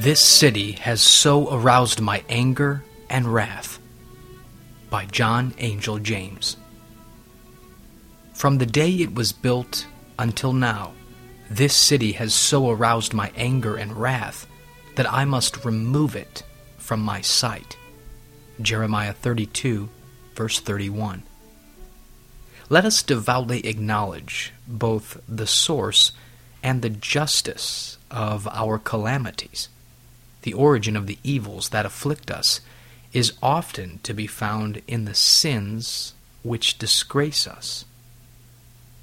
This city has so aroused my anger and wrath. By John Angell James. From the day it was built until now, this city has so aroused my anger and wrath that I must remove it from my sight. Jeremiah 32, verse 31. Let us devoutly acknowledge both the source and the justice of our calamities. The origin of the evils that afflict us is often to be found in the sins which disgrace us.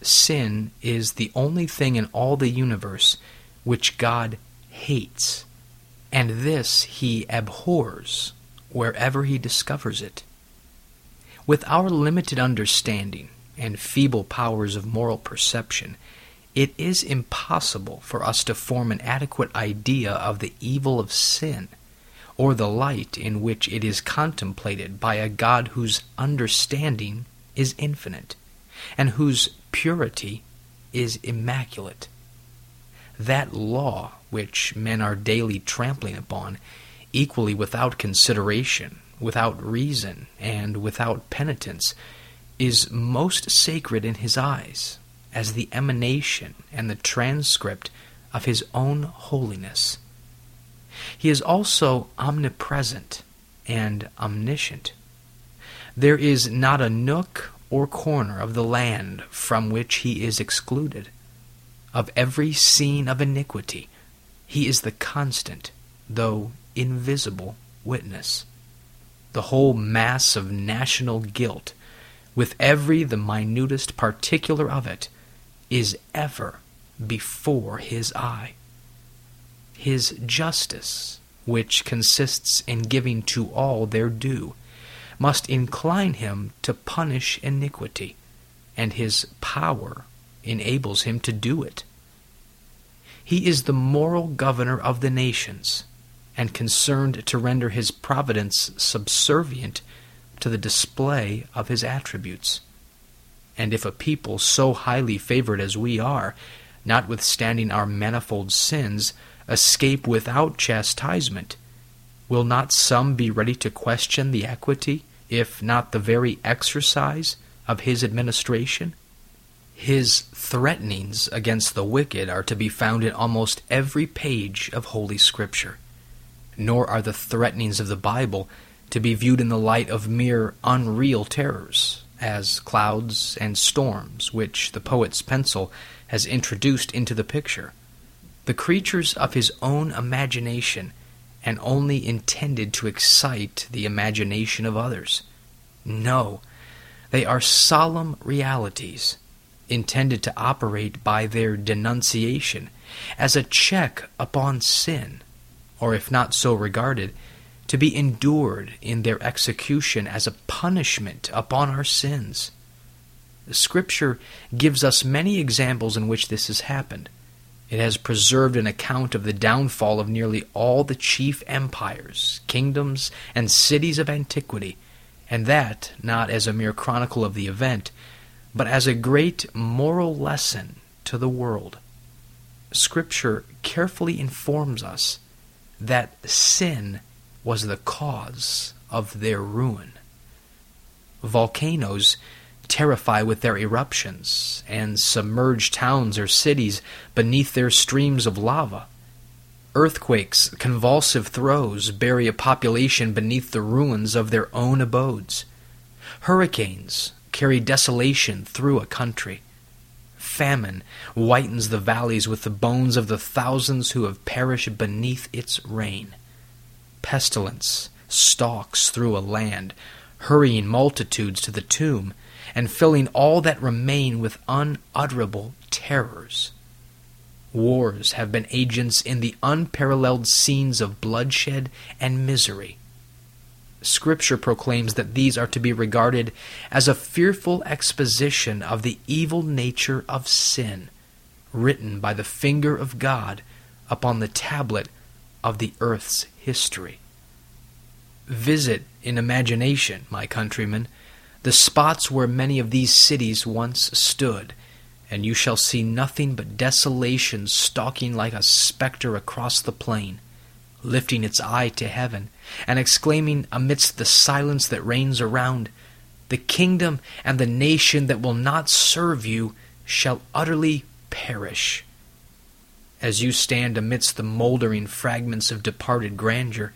Sin is the only thing in all the universe which God hates, and this he abhors wherever he discovers it. With our limited understanding and feeble powers of moral perception, it is impossible for us to form an adequate idea of the evil of sin, or the light in which it is contemplated by a God whose understanding is infinite, and whose purity is immaculate. That law which men are daily trampling upon, equally without consideration, without reason, and without penitence, is most sacred in his eyes, as the emanation and the transcript of his own holiness. He is also omnipresent and omniscient. There is not a nook or corner of the land from which he is excluded. Of every scene of iniquity, he is the constant, though invisible, witness. The whole mass of national guilt, with every the minutest particular of it, is ever before his eye. His justice, which consists in giving to all their due, must incline him to punish iniquity, and his power enables him to do it. He is the moral governor of the nations, and concerned to render his providence subservient to the display of his attributes. And if a people so highly favored as we are, notwithstanding our manifold sins, escape without chastisement, will not some be ready to question the equity, if not the very exercise, of his administration? His threatenings against the wicked are to be found in almost every page of Holy Scripture. Nor are the threatenings of the Bible to be viewed in the light of mere unreal terrors, as clouds and storms, which the poet's pencil has introduced into the picture. The creatures of his own imagination, and only intended to excite the imagination of others. No, they are solemn realities, intended to operate by their denunciation as a check upon sin, or if not so regarded, to be endured in their execution as a punishment upon our sins. Scripture gives us many examples in which this has happened. It has preserved an account of the downfall of nearly all the chief empires, kingdoms, and cities of antiquity, and that not as a mere chronicle of the event, but as a great moral lesson to the world. Scripture carefully informs us that sin was the cause of their ruin. Volcanoes terrify with their eruptions, and submerge towns or cities beneath their streams of lava. Earthquakes, convulsive throes, bury a population beneath the ruins of their own abodes. Hurricanes carry desolation through a country. Famine whitens the valleys with the bones of the thousands who have perished beneath its reign. Pestilence stalks through a land, hurrying multitudes to the tomb, and filling all that remain with unutterable terrors. Wars have been agents in the unparalleled scenes of bloodshed and misery. Scripture proclaims that these are to be regarded as a fearful exposition of the evil nature of sin, written by the finger of God upon the tablet of the earth's history. Visit in imagination, my countrymen, the spots where many of these cities once stood, and you shall see nothing but desolation stalking like a spectre across the plain, lifting its eye to heaven, and exclaiming amidst the silence that reigns around, The kingdom and the nation that will not serve you shall utterly perish. As you stand amidst the mouldering fragments of departed grandeur,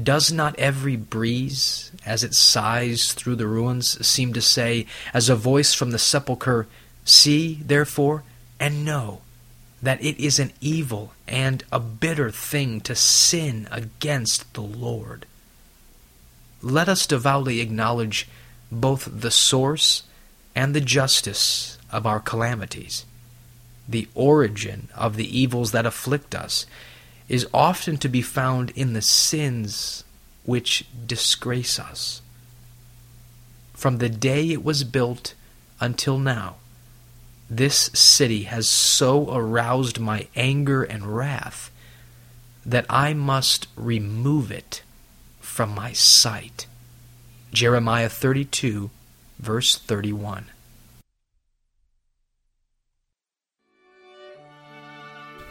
does not every breeze, as it sighs through the ruins, seem to say, as a voice from the sepulchre, See, therefore, and know that it is an evil and a bitter thing to sin against the Lord? Let us devoutly acknowledge both the source and the justice of our calamities. The origin of the evils that afflict us is often to be found in the sins which disgrace us. From the day it was built until now, this city has so aroused my anger and wrath that I must remove it from my sight. Jeremiah 32, verse 31.